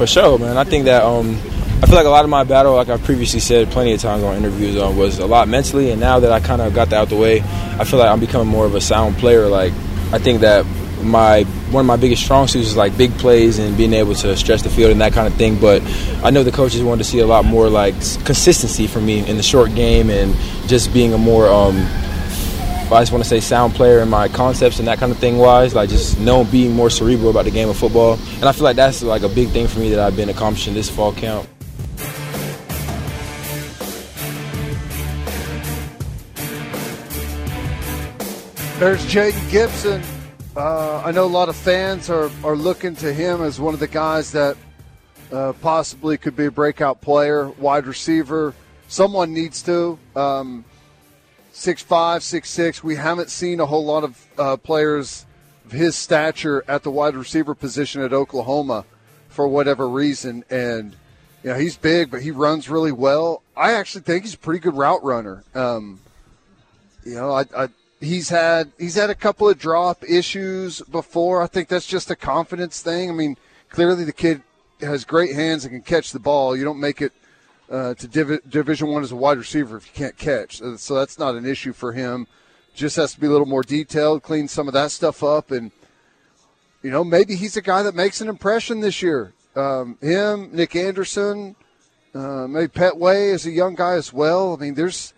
for sure, man. I think that um, I feel like a lot of my battle, like I've previously said plenty of times on interviews, um, was a lot mentally. And now that I kind of got that out the way, I feel like I'm becoming more of a sound player. Like I think that my one of my biggest strong suits is like big plays and being able to stretch the field and that kind of thing. But I know the coaches wanted to see a lot more like consistency from me in the short game and just being a more um, I just want to say sound player in my concepts and that kind of thing wise, like just know being more cerebral about the game of football. And I feel like that's like a big thing for me that I've been accomplishing this fall camp. There's Jayden Gibson. Uh, I know a lot of fans are, are looking to him as one of the guys that uh, possibly could be a breakout player, wide receiver. Someone needs to. Um, six five, six six. We haven't seen a whole lot of uh, players of his stature at the wide receiver position at Oklahoma for whatever reason. And you know he's big, but he runs really well. I actually think he's a pretty good route runner. Um, you know, I, I he's had he's had a couple of drop issues before. I think that's just a confidence thing. I mean, clearly the kid has great hands and can catch the ball. You don't make it uh, to Div- Division One as a wide receiver if you can't catch. Uh, so that's not an issue for him. Just has to be a little more detailed, clean some of that stuff up, and you know maybe he's a guy that makes an impression this year. Um, him, Nic Anderson, uh, maybe Pettaway is a young guy as well. I mean, there's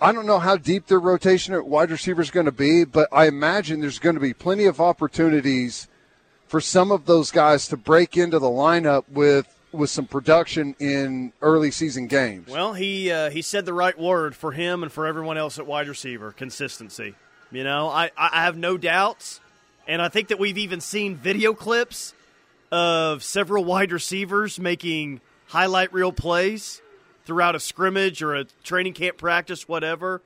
I don't know how deep their rotation at wide receiver is going to be, but I imagine there's going to be plenty of opportunities for some of those guys to break into the lineup with with some production in early season games. Well, he uh, he said the right word for him and for everyone else at wide receiver: consistency. You know, I I have no doubts, and I think that we've even seen video clips of several wide receivers making highlight reel plays throughout a scrimmage or a training camp practice, whatever.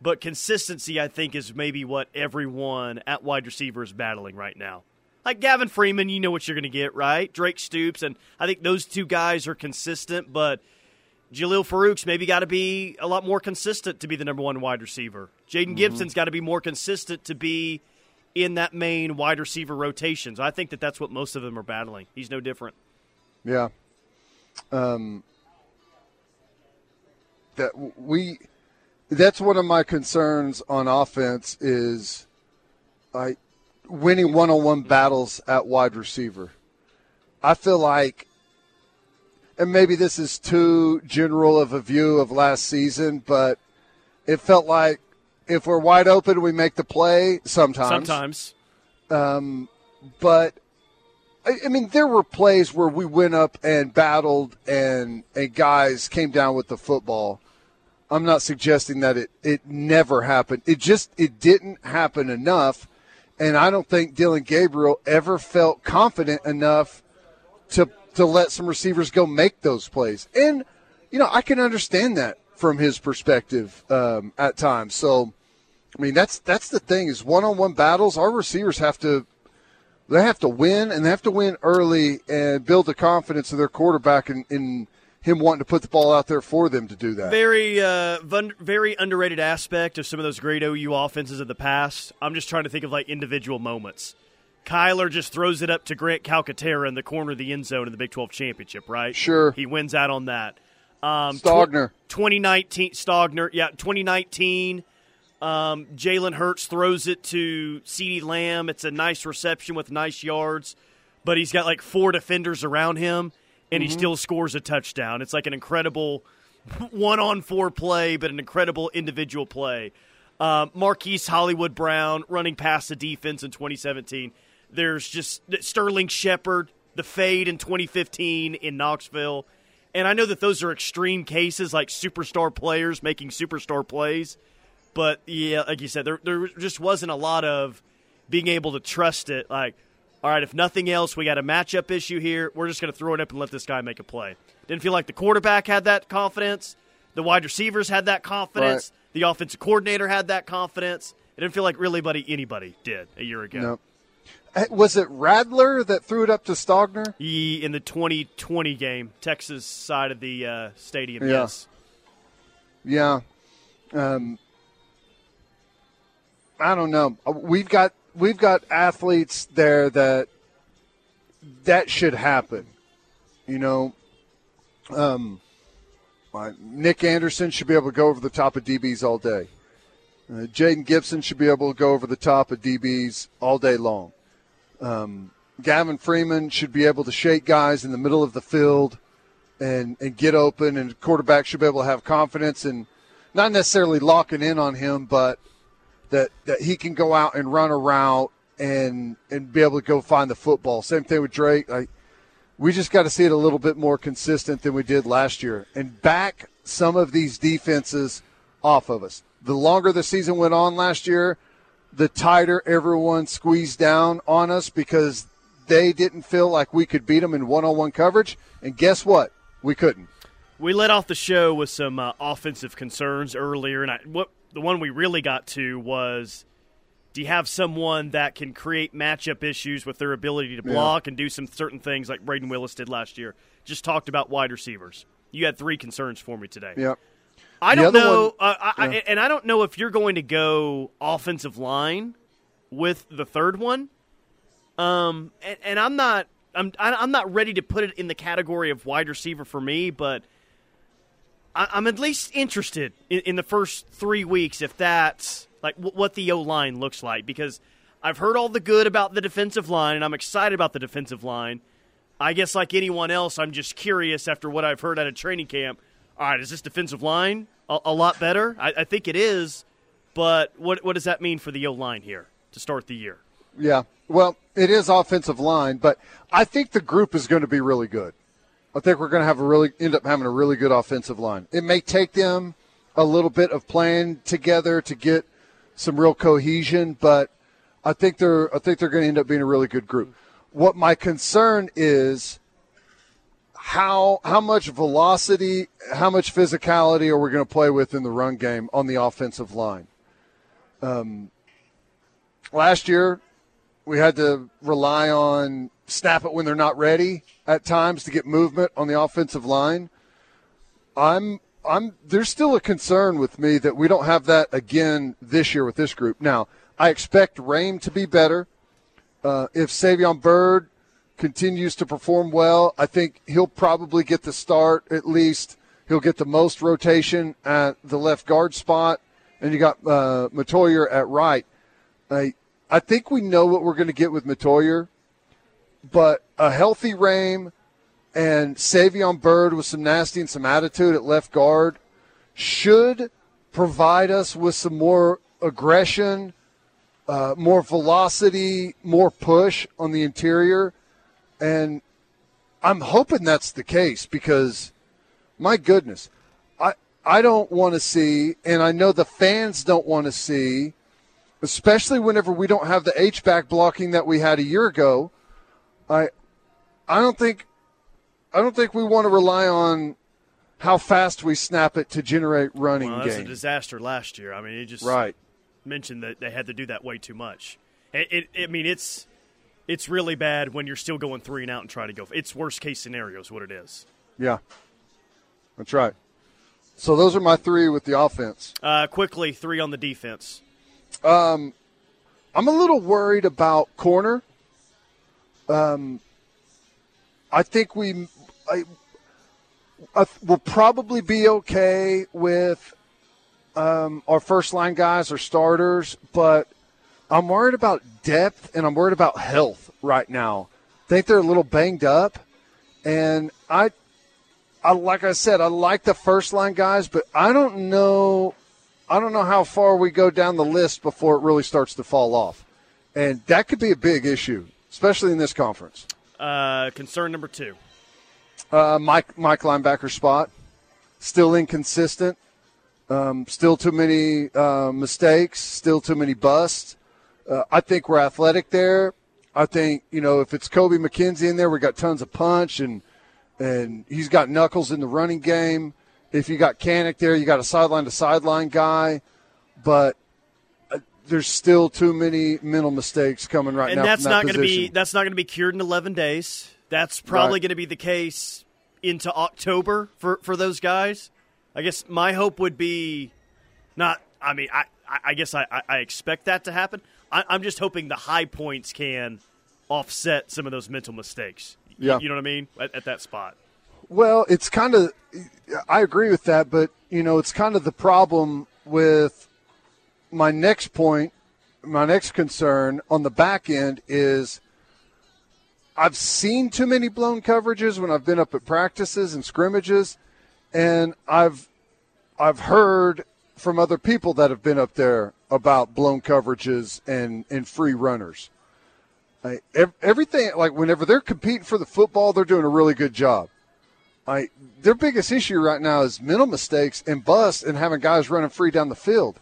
But consistency, I think, is maybe what everyone at wide receiver is battling right now like Gavin Freeman, you know what you're going to get, right? Drake Stoops, and I think those two guys are consistent, but Jalil Farooq's maybe got to be a lot more consistent to be the number one wide receiver. Jayden mm-hmm. Gibson's got to be more consistent to be in that main wide receiver rotation. So I think that that's what most of them are battling. He's no different. Yeah. Um, that we that's one of my concerns on offense is I winning one on one battles at wide receiver. I feel like, and maybe this is too general of a view of last season, but it felt like if we're wide open, we make the play sometimes. Sometimes. Um, but I, mean, there were plays where we went up and battled, and and guys came down with the football. I'm not suggesting that it it never happened. It just it didn't happen enough and I don't think Dillon Gabriel ever felt confident enough to to let some receivers go make those plays. And you know, I can understand that from his perspective um, at times. So, I mean, that's that's the thing is one-on-one battles. Our receivers have to they have to win and they have to win early and build the confidence of their quarterback in, in him wanting to put the ball out there for them to do that. Very, uh, very underrated aspect of some of those great OU offenses of the past. I'm just trying to think of like individual moments. Kyler just throws it up to Grant Calcaterra in the corner of the end zone in the Big 12 championship, right? Sure. He wins out on that. Um, Stogner. Tw- 2019, Stogner, yeah, 2019. Um, Jalen Hurts throws it to CeeDee Lamb. It's a nice reception with nice yards, but he's got like four defenders around him and mm-hmm. he still scores a touchdown. It's like an incredible one on four play, but an incredible individual play. Uh, Marquise Hollywood Brown running past the defense in 2017. There's just Sterling Shepard, the fade in 2015 in Knoxville. And I know that those are extreme cases, like superstar players making superstar plays. But yeah, like you said, there, there just wasn't a lot of being able to trust it. Like, all right, if nothing else, we got a matchup issue here. We're just going to throw it up and let this guy make a play. Didn't feel like the quarterback had that confidence. The wide receivers had that confidence. Right. The offensive coordinator had that confidence. It didn't feel like really anybody, anybody did a year ago. No. Was it Rattler that threw it up to Stogner? He, in the 2020 game, Texas side of the uh, stadium, yeah. yes. Yeah. Um, I don't know. We've got we've got athletes there that that should happen. You know, um, Nic Anderson should be able to go over the top of DBs all day. Uh, Jayden Gibson should be able to go over the top of DBs all day long. Um, Gavin Freeman should be able to shake guys in the middle of the field and, and get open, and quarterback should be able to have confidence and not necessarily locking in on him, but that, that he can go out and run a route and and be able to go find the football. Same thing with Drake. Like, we just got to see it a little bit more consistent than we did last year and back some of these defenses off of us. The longer the season went on last year, the tighter everyone squeezed down on us because they didn't feel like we could beat them in one-on-one coverage. And guess what? We couldn't. We let off the show with some uh, offensive concerns earlier, and I, what the one we really got to was do you have someone that can create matchup issues with their ability to block yeah. and do some certain things like Brayden Willis did last year? Just talked about wide receivers. You had three concerns for me today. Yeah. I don't know, one, uh, I, yeah. I, and I don't know if you're going to go offensive line with the third one. Um, and, and I'm not, I'm, I'm not ready to put it in the category of wide receiver for me, but I, am at least interested in, in, the first three weeks if that's like w- what the O line looks like because I've heard all the good about the defensive line and I'm excited about the defensive line. I guess like anyone else, I'm just curious after what I've heard at a training camp. All right, is this defensive line a, a lot better? I, I think it is, but what what does that mean for the O line here to start the year? Yeah, well, it is offensive line, but I think the group is going to be really good. I think we're going to have a really end up having a really good offensive line. It may take them a little bit of playing together to get some real cohesion, but I think they're I think they're going to end up being a really good group. What my concern is how how much velocity, how much physicality are we going to play with in the run game on the offensive line? Um, last year, we had to rely on snap it when they're not ready at times to get movement on the offensive line. I'm I'm there's still a concern with me that we don't have that again this year with this group. Now, I expect Raym to be better. Uh, if Savion Byrd continues to perform well, I think he'll probably get the start at least. He'll get the most rotation at the left guard spot, and you got uh, Mettauer at right. I I think we know what we're going to get with Mettauer but a healthy Raym and Savion Byrd with some nasty and some attitude at left guard should provide us with some more aggression, uh, more velocity, more push on the interior. And I'm hoping that's the case because, my goodness, I, I don't want to see, and I know the fans don't want to see, especially whenever we don't have the H back blocking that we had a year ago – I I don't think I don't think we want to rely on how fast we snap it to generate running well, that's a disaster last year. I mean, it just right. mentioned that they had to do that way too much. It, it, I mean, it's it's really bad when you're still going three and out and trying to go. It's worst case scenario is what it is. Yeah, that's right. So those are my three with the offense. Uh, quickly, three on the defense. Um, I'm a little worried about corner. Um, I think we I, I, will probably be okay with um, our first line guys or starters, but I'm worried about depth and I'm worried about health right now. I think they're a little banged up, and I, I like I said, I like the first line guys, but I don't know, I don't know how far we go down the list before it really starts to fall off, and that could be a big issue especially in this conference. Uh, concern number two. Uh, Mike, Mike linebacker spot, still inconsistent. Um, still too many uh, mistakes. Still too many busts. Uh, I think we're athletic there. I think you know if it's Kobie McKinzie in there, we got tons of punch and and he's got knuckles in the running game. If you got Kanak there, you got a sideline to sideline guy. But there's still too many mental mistakes coming right and now. And that's that not going to be that's not going to be cured in 11 days. That's probably right. going to be the case into October for for those guys. I guess my hope would be not. I mean, I I guess I I expect that to happen. I, I'm just hoping the high points can offset some of those mental mistakes. Yeah. You know what I mean? At, at that spot. Well, it's kind of, I agree with that, but, you know, it's kind of the problem with my next point, my next concern on the back end is I've seen too many blown coverages when I've been up at practices and scrimmages, and I've I've heard from other people that have been up there about blown coverages and and free runners. I, everything like whenever they're competing for the football, they're doing a really good job. I their biggest issue right now is mental mistakes and bust and having guys running free down the field.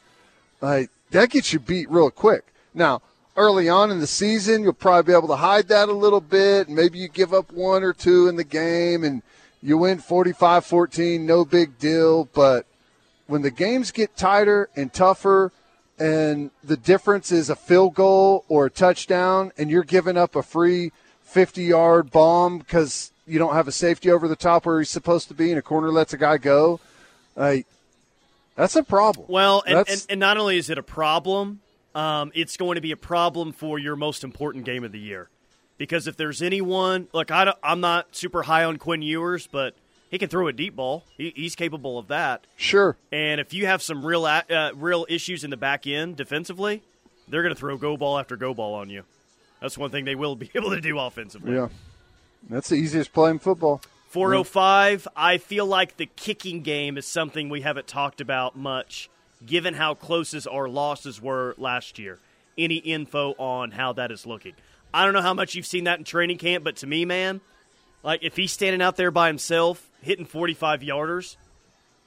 Like that gets you beat real quick. Now, early on in the season, you'll probably be able to hide that a little bit. Maybe you give up one or two in the game and you win 45 14, no big deal. But when the games get tighter and tougher, and the difference is a field goal or a touchdown, and you're giving up a free 50 yard bomb because you don't have a safety over the top where he's supposed to be, and a corner lets a guy go. Like, that's a problem. Well, and, and, and, not only is it a problem, um, it's going to be a problem for your most important game of the year. Because if there's anyone, look, I am not super high on Quinn Ewers, but he can throw a deep ball. He, he's capable of that. Sure. And if you have some real uh, real issues in the back end defensively, they're going to throw go ball after go ball on you. That's one thing they will be able to do offensively. Yeah. That's the easiest play in football. 405, I feel like the kicking game is something we haven't talked about much given how close as our losses were last year. Any info on how that is looking? I don't know how much you've seen that in training camp, but to me, man, like if he's standing out there by himself hitting 45 yarders,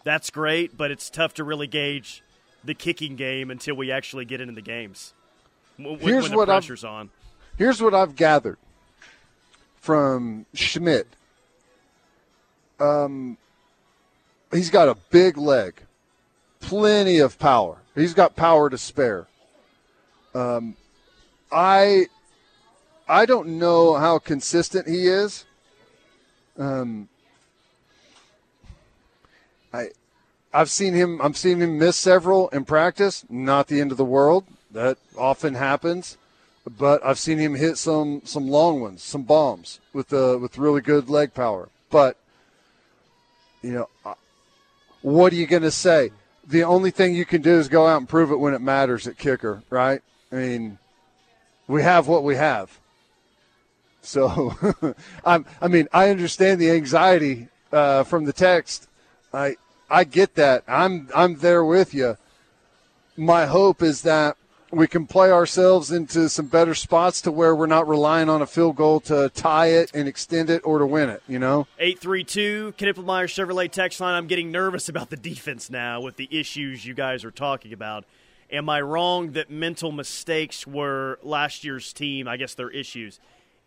that's great, but it's tough to really gauge the kicking game until we actually get into the games. When, here's when the what pressure's I've, on. Here's what I've gathered from Schmit. Um, he's got a big leg plenty of power. He's got power to spare. Um, I I don't know how consistent he is. Um, I I've seen him. I'm seeing him miss several in practice. Not the end of the world. That often happens. But I've seen him hit some some long ones, some bombs with uh, with really good leg power. But you know, uh, what are you going to say? the only thing you can do is go out and prove it when it matters at kicker, right? I mean, we have what we have. So, I'm, I mean, I understand the anxiety uh, from the text. I I get that. I'm I'm there with you. My hope is that we can play ourselves into some better spots to where we're not relying on a field goal to tie it and extend it or to win it, you know? 832 Knippelmier Chevrolet text line. I'm getting nervous about the defense now with the issues you guys are talking about. Am I wrong that mental mistakes were last year's team? I guess they're issues.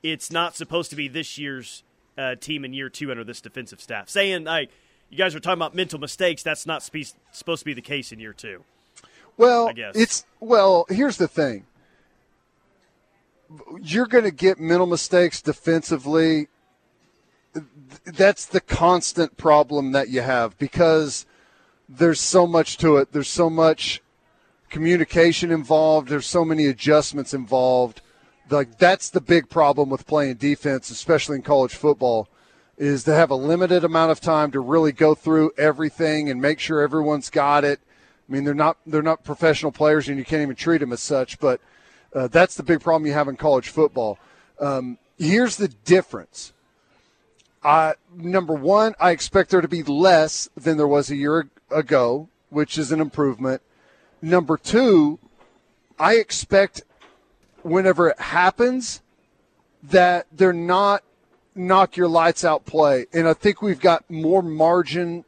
It's not supposed to be this year's uh, team in year two under this defensive staff. Saying, like, you guys are talking about mental mistakes, that's not supposed to be the case in year two. Well, it's well. Here's the thing: you're going to get mental mistakes defensively. That's the constant problem that you have because there's so much to it. There's so much communication involved. There's so many adjustments involved. Like that's the big problem with playing defense, especially in college football, is to have a limited amount of time to really go through everything and make sure everyone's got it I mean, they're not they're not professional players, and you can't even treat them as such. But uh, that's the big problem you have in college football. Um, here's the difference. Uh, number one, I expect there to be less than there was a year ago, which is an improvement. Number two, I expect whenever it happens that they're not knock your lights out play. And I think we've got more margin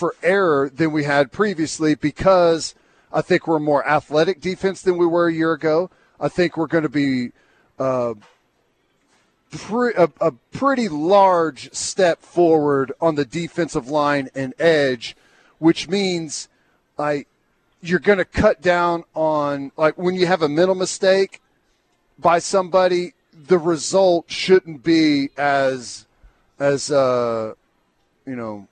for error than we had previously because I think we're more athletic defense than we were a year ago. I think we're going to be uh, pre- a, a pretty large step forward on the defensive line and edge, which means like you're going to cut down on like when you have a mental mistake by somebody, the result shouldn't be as as uh, you know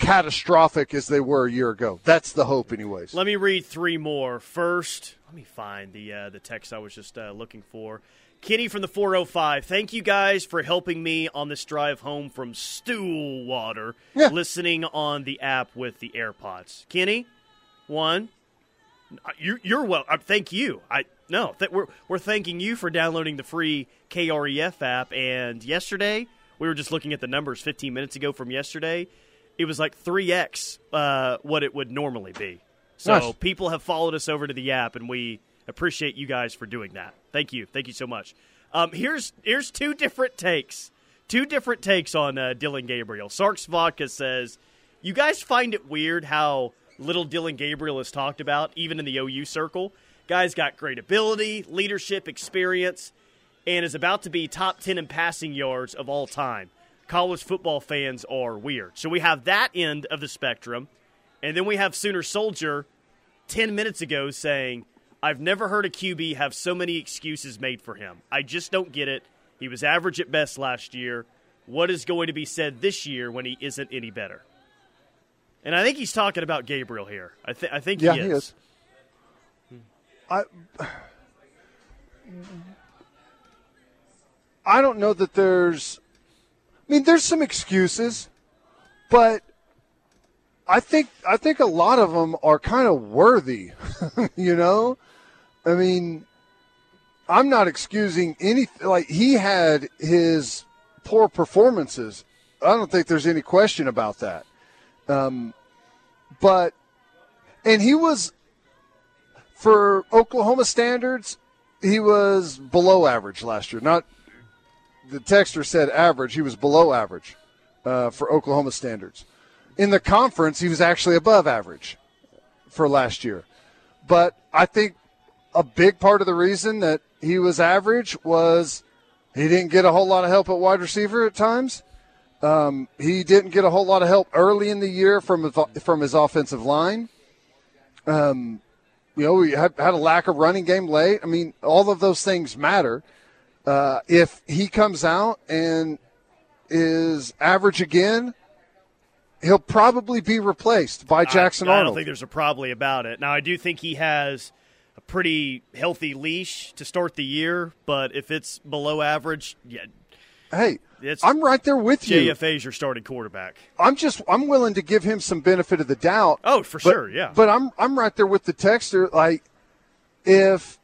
catastrophic as they were a year ago. That's the hope, anyways. Let me read three more. First, let me find the uh, the text I was just uh, looking for. Kenny from the 405. Thank you guys for helping me on this drive home from Stillwater, Yeah. listening on the app with the AirPods. Kenny, one. Uh, You, you're well. Uh, thank you. I no. Th- we're we're thanking you for downloading the free KREF app. And yesterday, we were just looking at the numbers 15 minutes ago from yesterday. It was like 3x uh, what it would normally be. So Nice. people have followed us over to the app, and we appreciate you guys for doing that. Thank you, thank you so much. Um, here's here's two different takes, two different takes on uh, Dillon Gabriel. Sarks Vodka says, "You guys find it weird how little Dillon Gabriel is talked about, even in the OU circle. Guy's got great ability, leadership, experience, and is about to be top ten in passing yards of all time. College football fans are weird. So we have that end of the spectrum." And then we have Sooner Soldier 10 minutes ago saying, I've never heard a QB have so many excuses made for him. I just don't get it. He was average at best last year. What is going to be said this year when he isn't any better? And I think he's talking about Gabriel here. I, th- I think Yeah, he is. he is. I I don't know that there's I mean there's some excuses, but I think I think a lot of them are kind of worthy, you know? I mean I'm not excusing anything like he had his poor performances. I don't think there's any question about that. Um but and he was for Oklahoma standards, he was below average last year. Not the texter said average; he was below average uh, for Oklahoma standards. In the conference, he was actually above average for last year. But I think a big part of the reason that he was average was he didn't get a whole lot of help at wide receiver at times. Um, he didn't get a whole lot of help early in the year from from his offensive line. Um, you know, we had, had a lack of running game late. I mean, all of those things matter. Uh, if he comes out and is average again, he'll probably be replaced by Jackson I, I don't think there's a probably about it. Now, I do think he has a pretty healthy leash to start the year, but if it's below average, yeah, hey, It's I'm right there with you. JFA's your starting quarterback. I'm just I'm willing to give him some benefit of the doubt. Oh, for But- sure, yeah. But I'm I'm right there with the texter. Like, if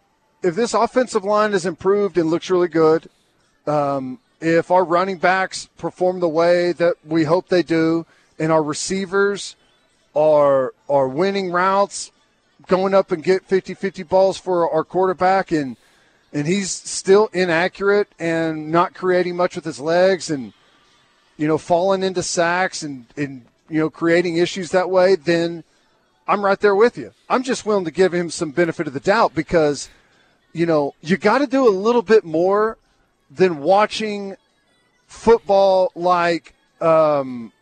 if this offensive line is improved and looks really good, um, if our running backs perform the way that we hope they do, and our receivers are are winning routes, going up and get 50-50 balls for our quarterback, and and he's still inaccurate and not creating much with his legs, and you know falling into sacks and and you know creating issues that way, then I'm right there with you. I'm just willing to give him some benefit of the doubt because, you know, you got to do a little bit more than watching football like, um,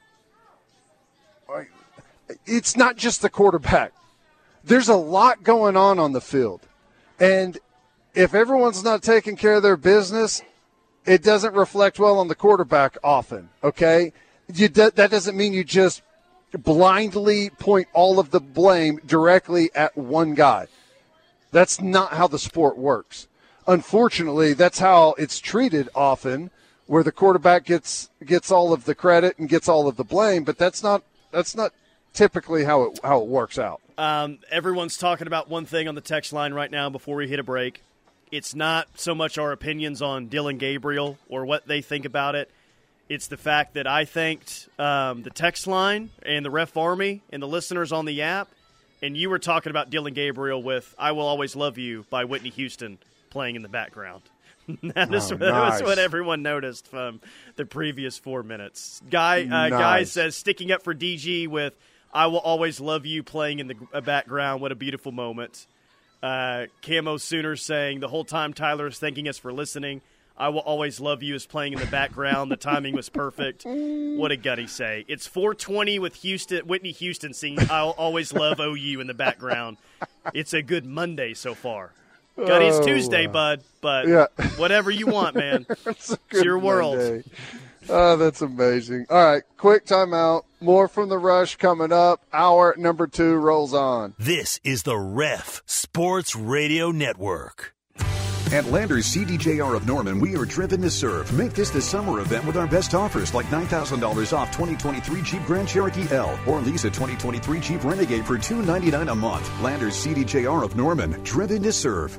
it's not just the quarterback. There's a lot going on on the field. And if everyone's not taking care of their business, it doesn't reflect well on the quarterback often, okay? You, that that doesn't mean you just blindly point all of the blame directly at one guy. That's not how the sport works. Unfortunately, that's how it's treated often, where the quarterback gets gets all of the credit and gets all of the blame. But that's not that's not typically how it how it works out. Um, everyone's talking about one thing on the text line right now before we hit a break. It's not so much our opinions on Dillon Gabriel or what they think about it. It's the fact that I thanked um, the text line and the Ref Army and the listeners on the app, and you were talking about Dillon Gabriel with "I Will Always Love You" by Whitney Houston playing in the background. that, is, Oh, that was what everyone noticed from the previous four minutes. Guy, uh, guy says sticking up for DG with "I Will Always Love You" playing in the uh, background. What a beautiful moment. Uh, Camo Sooner saying the whole time Tyler is thanking us for listening. I will always love you is playing in the background. the timing was perfect. What did Gutty say? It's 420 with Houston, Whitney Houston singing "I'll always love OU" in the background. It's a good Monday so far. Gutty, it's Oh, Tuesday, bud, but yeah. whatever you want, man. It's, a It's your world. Monday. Oh, that's amazing. All right, quick timeout. More from the rush coming up. Hour number two rolls on. This is the Ref Sports Radio Network. At Landers CDJR of Norman, we are driven to serve. Make this the summer event with our best offers like $9,000 off 2023 Jeep Grand Cherokee L or lease a 2023 Jeep Renegade for 299 a month. Landers CDJR of Norman, driven to serve.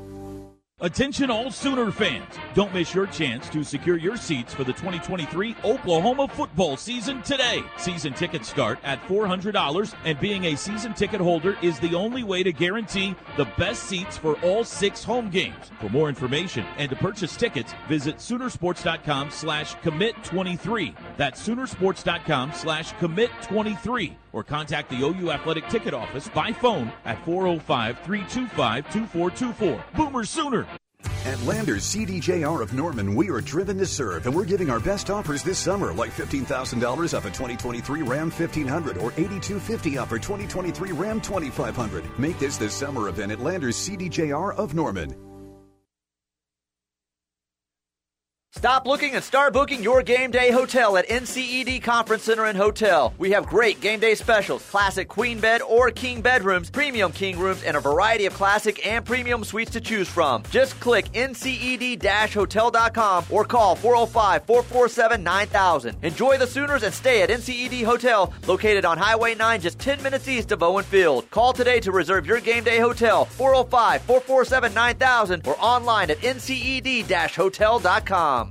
Attention all Sooner fans. Don't miss your chance to secure your seats for the 2023 Oklahoma football season today. Season tickets start at $400 and being a season ticket holder is the only way to guarantee the best seats for all six home games. For more information and to purchase tickets, visit Soonersports.com slash commit23. That's Soonersports.com slash commit23 or contact the OU Athletic Ticket Office by phone at 405 325 2424. Boomer Sooner! At Landers CDJR of Norman, we are driven to serve, and we're giving our best offers this summer, like $15,000 off a 2023 Ram 1500 or 8250 off a 2023 Ram 2500. Make this the summer event at Landers CDJR of Norman. Stop looking and start booking your game day hotel at NCED Conference Center and Hotel. We have great game day specials, classic queen bed or king bedrooms, premium king rooms, and a variety of classic and premium suites to choose from. Just click nced-hotel.com or call 405-447-9000. Enjoy the Sooners and stay at NCED Hotel, located on Highway 9 just 10 minutes east of Owen Field. Call today to reserve your game day hotel, 405-447-9000 or online at nced-hotel.com.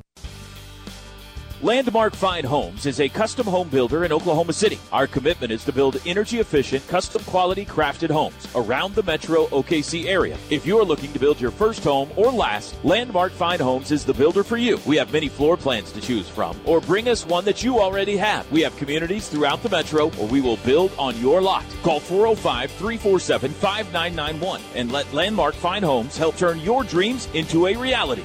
Landmark Fine Homes is a custom home builder in Oklahoma City. Our commitment is to build energy efficient, custom quality crafted homes around the metro OKC area. If you're looking to build your first home or last, Landmark Fine Homes is the builder for you. We have many floor plans to choose from, or bring us one that you already have. We have communities throughout the metro, or we will build on your lot. Call 405 347 5991 and let Landmark Fine Homes help turn your dreams into a reality.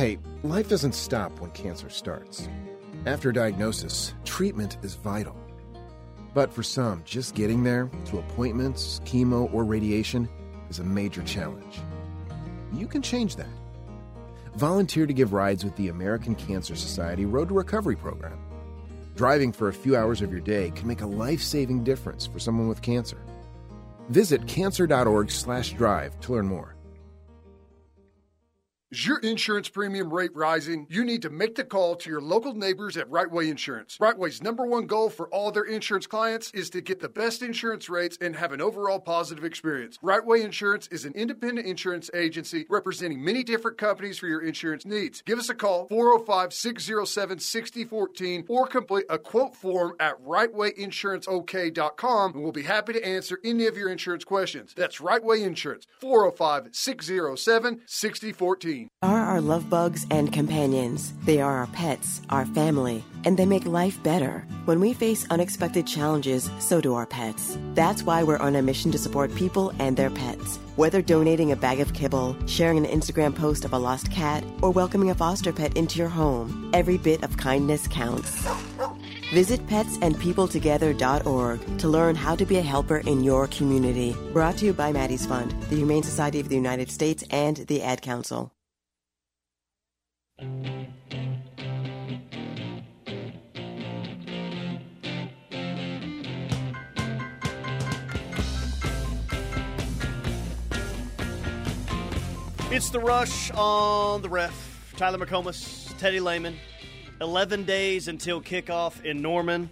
Hey, life doesn't stop when cancer starts. After diagnosis, treatment is vital. But for some, just getting there, to appointments, chemo, or radiation, is a major challenge. You can change that. Volunteer to give rides with the American Cancer Society Road to Recovery program. Driving for a few hours of your day can make a life-saving difference for someone with cancer. Visit cancer.org/drive to learn more. Is your insurance premium rate rising? You need to make the call to your local neighbors at Rightway Insurance. Rightway's number one goal for all their insurance clients is to get the best insurance rates and have an overall positive experience. Rightway Insurance is an independent insurance agency representing many different companies for your insurance needs. Give us a call 405 607 6014 or complete a quote form at rightwayinsuranceok.com and we'll be happy to answer any of your insurance questions. That's Rightway Insurance 405 607 6014 are our love bugs and companions. They are our pets, our family, and they make life better. When we face unexpected challenges, so do our pets. That's why we're on a mission to support people and their pets. Whether donating a bag of kibble, sharing an Instagram post of a lost cat, or welcoming a foster pet into your home, every bit of kindness counts. Visit petsandpeopletogether.org to learn how to be a helper in your community. Brought to you by Maddie's Fund, the Humane Society of the United States, and the Ad Council. It's the rush on the ref. Tyler McComas, Teddy Lehman. 11 days until kickoff in Norman,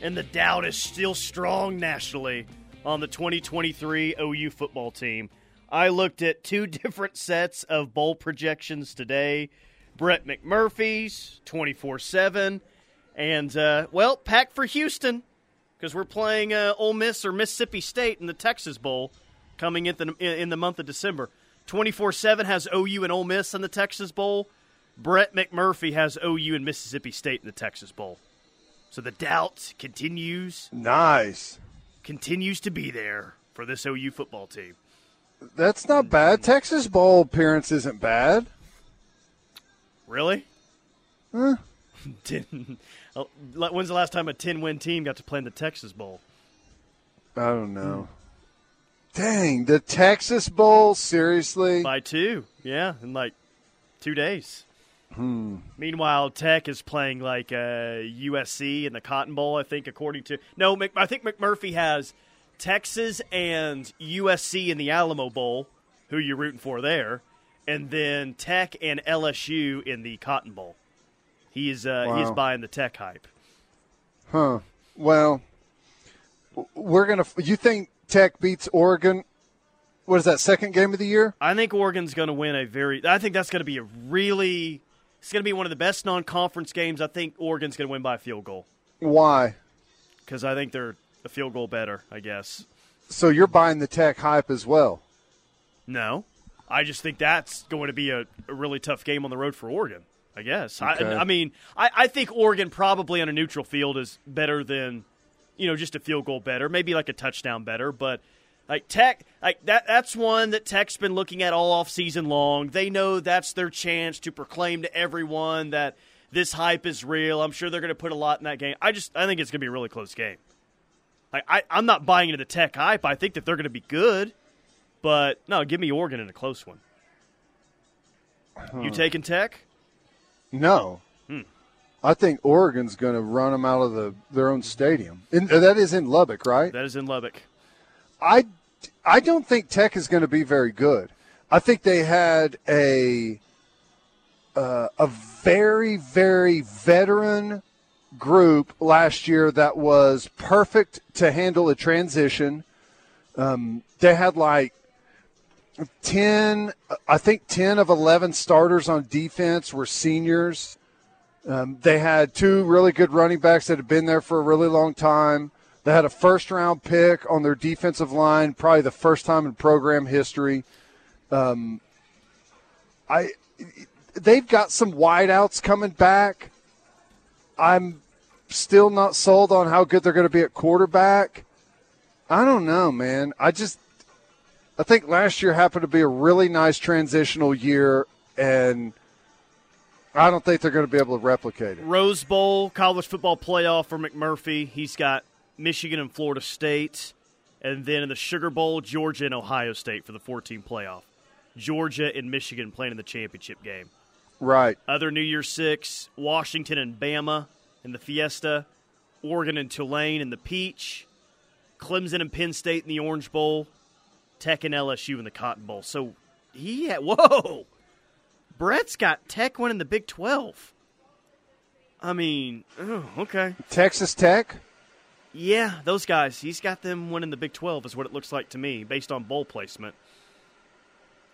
and the doubt is still strong nationally on the 2023 OU football team. I looked at two different sets of bowl projections today Brett McMurphy's 24 7, and, uh, well, pack for Houston because we're playing uh, Ole Miss or Mississippi State in the Texas Bowl coming in the, in the month of December. 24 7 has OU and Ole Miss in the Texas Bowl. Brett McMurphy has OU and Mississippi State in the Texas Bowl. So the doubt continues. Nice. Continues to be there for this OU football team. That's not bad. Texas Bowl appearance isn't bad. Really? Huh? Ten, oh, when's the last time a 10 win team got to play in the Texas Bowl? I don't know. Dang, the Texas Bowl, seriously? By two, yeah, in like two days. Hmm. Meanwhile, Tech is playing like uh, USC in the Cotton Bowl, I think, according to. No, Mc, I think McMurphy has Texas and USC in the Alamo Bowl, who you're rooting for there, and then Tech and LSU in the Cotton Bowl. He's uh, Wow. he is buying the Tech hype. Huh. Well, we're to. You think Tech beats Oregon? What is that, second game of the year? I think Oregon's going to win a very. I think that's going to be a really. It's going to be one of the best non-conference games. I think Oregon's going to win by a field goal Why? because I think they're a field goal better. I guess. So you're buying the Tech hype as well. No, I just think that's going to be a, a really tough game on the road for Oregon. I guess. Okay. I, I mean, I, I think Oregon probably on a neutral field is better than, you know, just a field goal better, maybe like a touchdown better. But like Tech, like that that's one that Tech's been looking at all off season long. They know that's their chance to proclaim to everyone that this hype is real. I'm sure they're going to put a lot in that game. I just I think it's going to be a really close game. Like I, I'm not buying into the Tech hype. I think that they're going to be good, but no, give me Oregon in a close one. You taking Tech? No. Hmm. I think Oregon's going to run them out of the their own stadium. And that is in Lubbock, right? That is in Lubbock. I, I don't think Tech is going to be very good. I think they had a uh, a very very veteran group last year that was perfect to handle a transition. Um, they had like 10 i think 10 of 11 starters on defense were seniors. Um, they had two really good running backs that had been there for a really long time. They had a first round pick on their defensive line probably the first time in program history. Um, i they've got some wideouts coming back. I'm still not sold on how good they're going to be at quarterback. I don't know man. I just I think last year happened to be a really nice transitional year, and I don't think they're going to be able to replicate it. Rose Bowl, college football playoff for McMurphy. He's got Michigan and Florida State. And then in the Sugar Bowl, Georgia and Ohio State for the 14 playoff. Georgia and Michigan playing in the championship game. Right. Other New Year's Six, Washington and Bama in the Fiesta, Oregon and Tulane in the Peach, Clemson and Penn State in the Orange Bowl, Tech and LSU in the Cotton Bowl. So he had, whoa, Brett's got Tech winning the Big 12. I mean, oh, okay. Texas Tech? Yeah, those guys. He's got them winning the Big 12 is what it looks like to me based on bowl placement.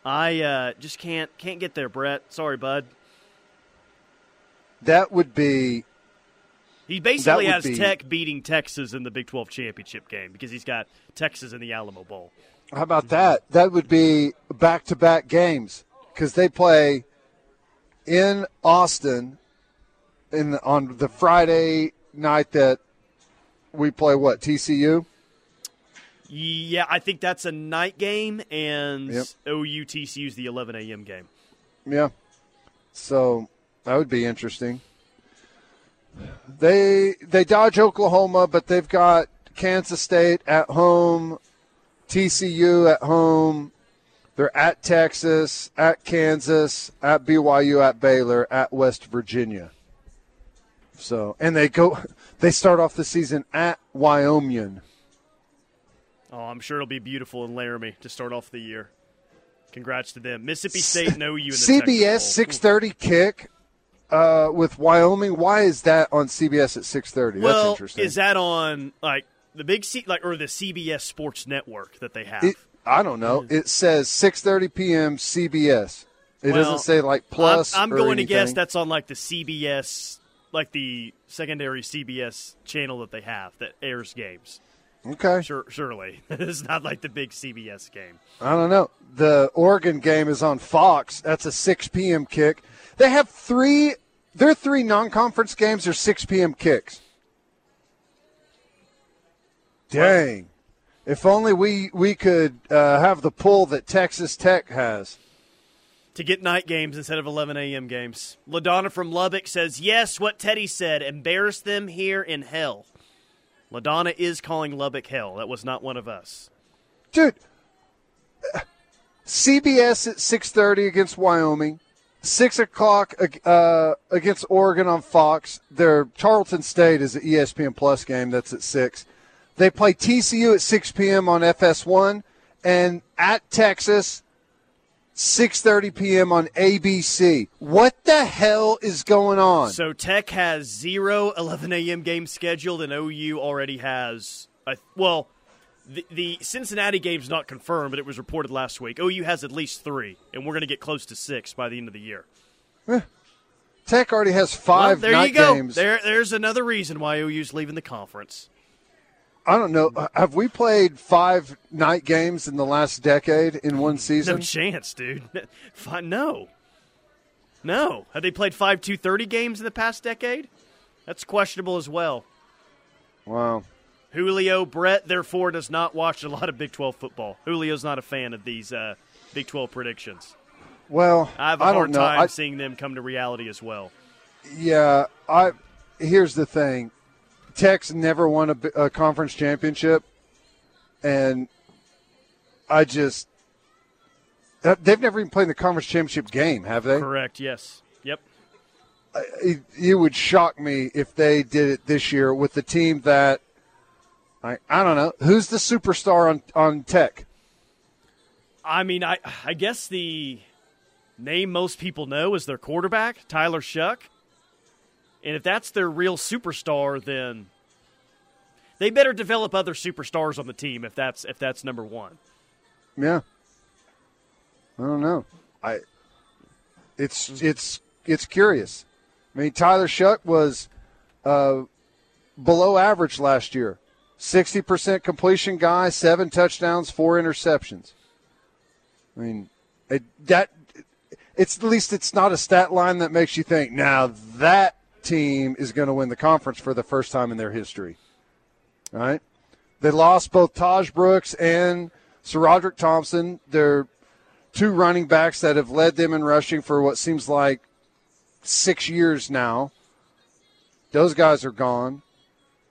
I uh, just can't can't get there, Brett. Sorry, bud. That would be. He basically has be- Tech beating Texas in the Big 12 championship game because he's got Texas in the Alamo Bowl. How about mm-hmm. that? That would be back to back games because they play in Austin in on the Friday night that we play what TCU. Yeah, I think that's a night game, and Yep. OU TCU's the 11 a.m. game. Yeah. So that would be interesting. They they dodge Oklahoma, but they've got Kansas State at home, TCU at home. They're at Texas, at Kansas, at BYU, at Baylor, at West Virginia. So, and they go they start off the season at Wyoming. Oh, I'm sure it'll be beautiful in Laramie to start off the year. Congrats to them. Mississippi State and you. in the CBS 6:30 kick uh, with Wyoming. Why is that on CBS at 6:30? Bowl. That's Well, interesting. is that on like the big C like or the CBS Sports Network that they have? It, I don't know. Mm. It says 6:30 p.m. CBS. It Well, doesn't say like plus. I'm, I'm or going to guess that's on like the CBS, like the secondary CBS channel that they have that airs games. okay. Sure, surely it's not like the big CBS game. I don't know. The Oregon game is on Fox. That's a 6 p.m. kick. They have three. Their three non-conference games are 6 p.m. kicks. Dang. If only we we could uh, have the pull that Texas Tech has. To get night games instead of 11 a.m. games. LaDonna from Lubbock says, Yes, what Teddy said. Embarrass them here in hell. LaDonna is calling Lubbock hell. That was not one of us. Dude, CBS at 6.30 against Wyoming. 6 o'clock uh, against Oregon on Fox. Their Tarleton State is an ESPN Plus game. That's at 6. They play TCU at 6 p.m. on FS1. And at Texas, 6:30 p.m. on ABC. What the hell is going on? So Tech has zero 11 a.m. games scheduled, and OU already has. A, well, the, the Cincinnati game's not confirmed, but it was reported last week. OU has at least three, and we're going to get close to six by the end of the year. Eh. Tech already has five well, there you go. games. There, there's another reason why OU's leaving the conference. I don't know. Have we played five night games in the last decade in one season? No chance, dude. No. No. Have they played five two thirty games in the past decade? That's questionable as well. Wow. Julio Brett, therefore, does not watch a lot of Big 12 football. Julio's not a fan of these uh, Big 12 predictions. Well, I have a I hard time I, seeing them come to reality as well. Yeah, I. Here's the thing: Tech's never won a, a conference championship, and I just they've never even played the conference championship game, have they? Correct. Yes. Yep. It, it would shock me if they did it this year with the team that I I don't know who's the superstar on on Tech. I mean, I I guess the name most people know is their quarterback, Tyler Shough. And if that's their real superstar, then they better develop other superstars on the team if that's if that's number one. Yeah. I don't know. I it's it's it's curious. I mean, Tyler Shough was uh, below average last year. Sixty percent completion guy, seven touchdowns, four interceptions. I mean, it, that it's at least it's not a stat line that makes you think now that team is going to win the conference for the first time in their history. All right? They lost both Tahj Brooks and SaRodorick Thompson. They're two running backs that have led them in rushing for what seems like six years now. Those guys are gone.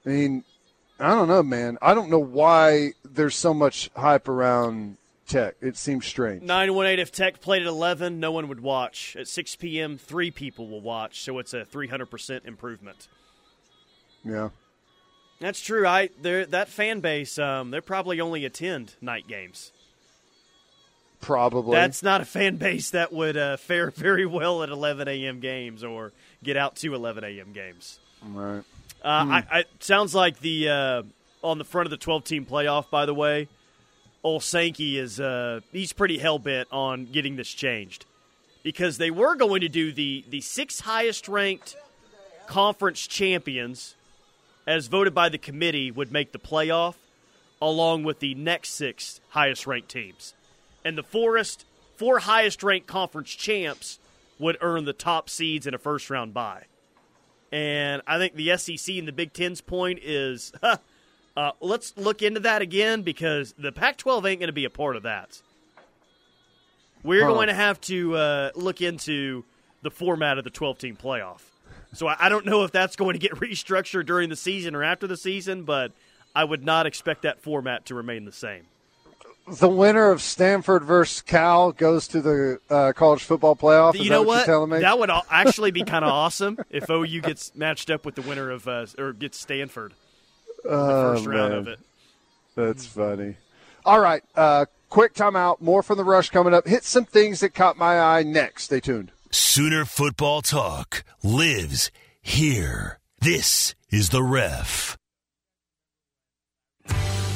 I mean, I don't know, man. I don't know why there's so much hype around Tech. It seems strange. 918 if Tech played at 11, no one would watch. At 6 p.m., three people will watch, so it's a 300% improvement. Yeah. That's true. I that fan base, um, they probably only attend night games. Probably. That's not a fan base that would uh, fare very well at 11 a.m. games or get out to 11 a.m. games. Right. Uh, hmm. I, I sounds like the uh, on the front of the 12 team playoff. By the way, old Sankey is uh, he's pretty hell bent on getting this changed because they were going to do the the six highest ranked conference champions, as voted by the committee, would make the playoff, along with the next six highest ranked teams, and the forest four highest ranked conference champs would earn the top seeds in a first round bye. And I think the SEC and the Big Ten's point is, uh, let's look into that again because the Pac-12 ain't going to be a part of that. We're Huh. going to have to uh, look into the format of the 12-team playoff. So I, I don't know if that's going to get restructured during the season or after the season, but I would not expect that format to remain the same. The winner of Stanford versus Cal goes to the uh, college football playoff. Is you that know what, what? you're telling me? That would actually be kind of awesome if OU gets matched up with the winner of uh, or gets Stanford Oh, first round man. of it. That's funny. All right, uh, quick timeout. More from the rush coming up. Hit some things that caught my eye next. Stay tuned. Sooner football talk lives here. This is the ref.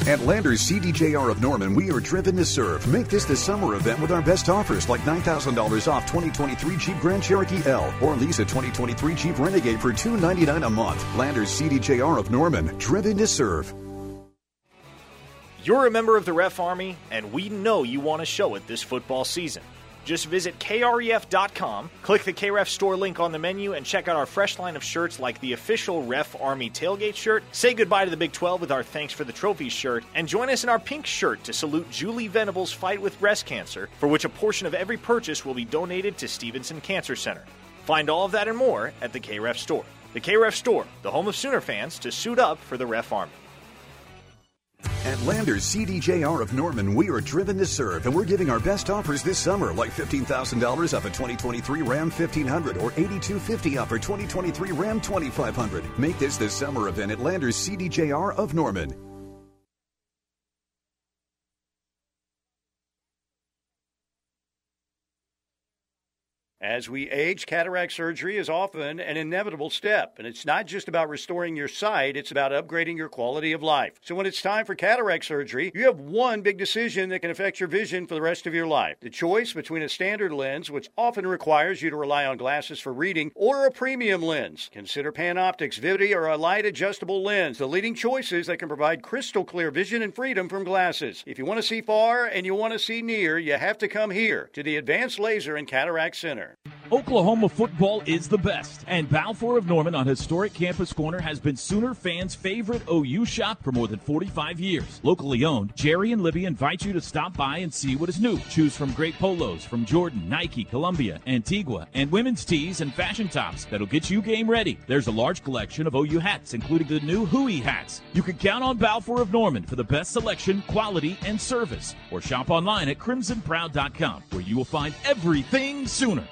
At Landers CDJR of Norman, we are driven to serve. Make this the summer event with our best offers like $9,000 off 2023 Jeep Grand Cherokee L or lease a 2023 Jeep Renegade for 299 a month. Landers CDJR of Norman, driven to serve. You're a member of the Ref Army, and we know you want to show it this football season. Just visit kref.com, click the KREF store link on the menu, and check out our fresh line of shirts like the official Ref Army tailgate shirt. Say goodbye to the Big 12 with our Thanks for the Trophy shirt, and join us in our pink shirt to salute Julie Venable's fight with breast cancer, for which a portion of every purchase will be donated to Stephenson Cancer Center. Find all of that and more at the KREF store. The KREF store, the home of Sooner fans to suit up for the Ref Army. At Landers CDJR of Norman, we are driven to serve, and we're giving our best offers this summer, like $15,000 off a 2023 Ram 1500 or 8250 off a 2023 Ram 2500. Make this the summer event at Landers CDJR of Norman. As we age, cataract surgery is often an inevitable step, and it's not just about restoring your sight, it's about upgrading your quality of life. So when it's time for cataract surgery, you have one big decision that can affect your vision for the rest of your life. The choice between a standard lens, which often requires you to rely on glasses for reading, or a premium lens. Consider Panoptix Vivity or a light adjustable lens, the leading choices that can provide crystal clear vision and freedom from glasses. If you want to see far and you want to see near, you have to come here to the Advanced Laser and Cataract Center. Oklahoma football is the best, and Balfour of Norman on historic Campus Corner has been Sooner fans' favorite OU shop for more than 45 years. Locally owned, Jerry and Libby invite you to stop by and see what is new. Choose from great polos from Jordan, Nike, Columbia, Antigua, and women's tees and fashion tops that'll get you game ready. There's a large collection of OU hats, including the new Hooey hats. You can count on Balfour of Norman for the best selection, quality, and service. Or shop online at crimsonproud.com, where you will find everything Sooner.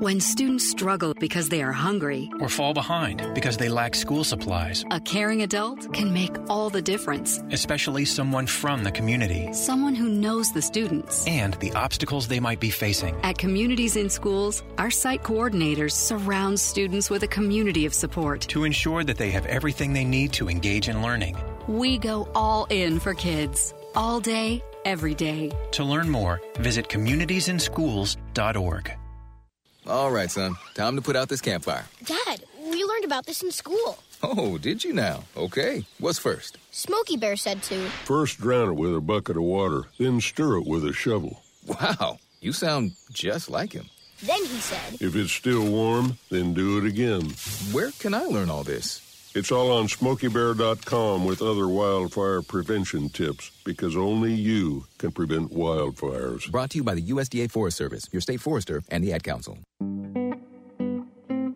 When students struggle because they are hungry or fall behind because they lack school supplies, a caring adult can make all the difference. Especially someone from the community. Someone who knows the students and the obstacles they might be facing. At Communities in Schools, our site coordinators surround students with a community of support to ensure that they have everything they need to engage in learning. We go all in for kids, all day, every day. To learn more, visit communitiesinschools.org. All right, son. Time to put out this campfire. Dad, we learned about this in school. Oh, did you now? Okay. What's first? Smokey Bear said to. First drown it with a bucket of water, then stir it with a shovel. Wow, you sound just like him. Then he said. If it's still warm, then do it again. Where can I learn all this? It's all on smokeybear.com with other wildfire prevention tips because only you can prevent wildfires. Brought to you by the USDA Forest Service, your state forester, and the Ad Council.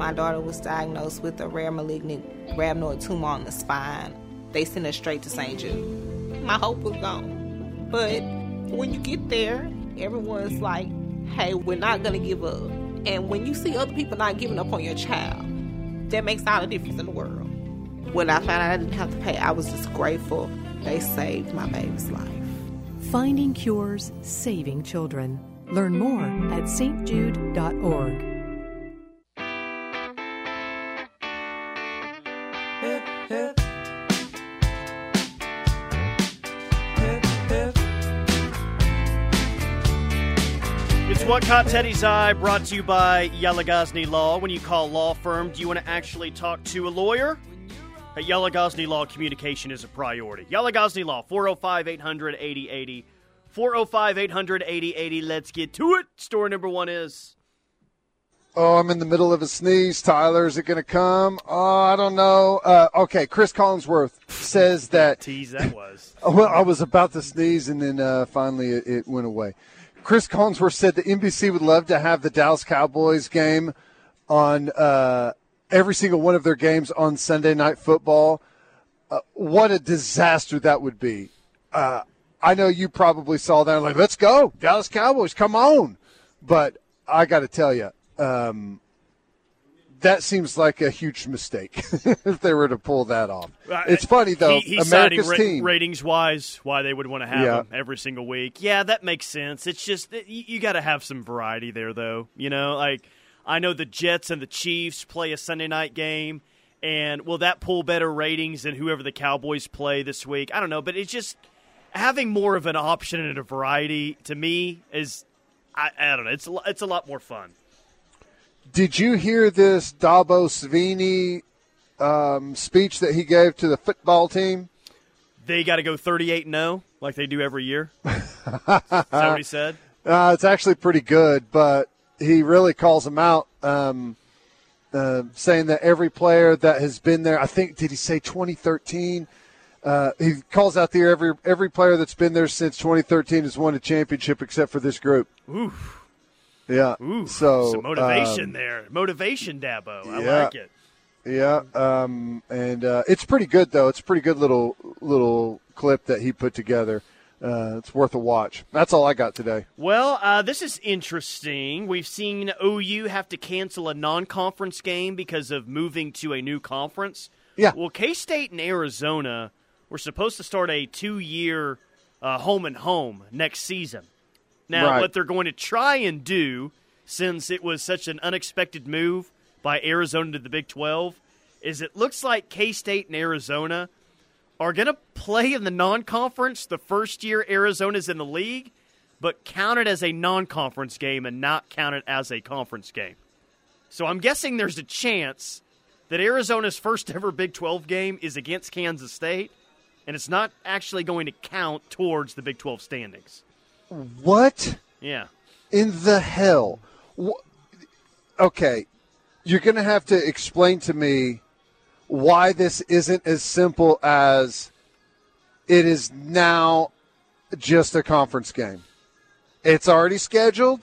My daughter was diagnosed with a rare malignant rhabdoid tumor on the spine. They sent her straight to St. Jude. My hope was gone. But when you get there, everyone's like, hey, we're not going to give up. And when you see other people not giving up on your child, that makes all the difference in the world. When I found out I didn't have to pay, I was just grateful they saved my baby's life. Finding cures, saving children. Learn more at stjude.org. It's What Caught Teddy's Eye, brought to you by Yalagazni Law. When you call law firm, do you want to actually talk to a lawyer? At Yalagazni Law, communication is a priority. Yalagazni Law, 405 800 8080. 405 800 8080. Let's get to it. Story number one is. Oh, I'm in the middle of a sneeze. Tyler, is it going to come? Oh, I don't know. Uh, okay, Chris Collinsworth says that. Tease that was. well, I was about to sneeze, and then uh, finally it, it went away. Chris Collinsworth said that NBC would love to have the Dallas Cowboys game on uh, every single one of their games on Sunday Night Football. Uh, what a disaster that would be. Uh, I know you probably saw that, like, let's go, Dallas Cowboys, come on. But I got to tell you, um, that seems like a huge mistake if they were to pull that off. Uh, it's funny though. He, he's America's ra- team. ratings wise why they would want to have Yeah. him every single week. Yeah, that makes sense. It's just you, you got to have some variety there, though. You know, like I know the Jets and the Chiefs play a Sunday night game, and will that pull better ratings than whoever the Cowboys play this week? I don't know, but it's just having more of an option and a variety to me is I, I don't know. It's it's a lot more fun. Did you hear this Dabo Swinney um, speech that he gave to the football team? They got to go thirty-eight and zero like they do every year. Is that what he said? Uh, it's actually pretty good, but he really calls them out, um, uh, saying that every player that has been there, I think, did he say 2013? Uh, he calls out there every every player that's been there since 2013 has won a championship except for this group. Ooh. Yeah. Ooh, so some motivation um, there. Motivation, Dabo. I yeah. like it. Yeah, um, and uh, it's pretty good though. It's a pretty good little little clip that he put together. Uh, it's worth a watch. That's all I got today. Well, uh, this is interesting. We've seen OU have to cancel a non-conference game because of moving to a new conference. Yeah. Well, K State and Arizona were supposed to start a two-year uh, home and home next season. Now, Right. what they're going to try and do, since it was such an unexpected move by Arizona to the Big 12, is it looks like K State and Arizona are going to play in the non conference the first year Arizona's in the league, but count it as a non conference game and not count it as a conference game. So I'm guessing there's a chance that Arizona's first ever Big 12 game is against Kansas State, and it's not actually going to count towards the Big 12 standings. What Yeah. in the hell? Okay, you're going to have to explain to me why this isn't as simple as it is now just a conference game. It's already scheduled.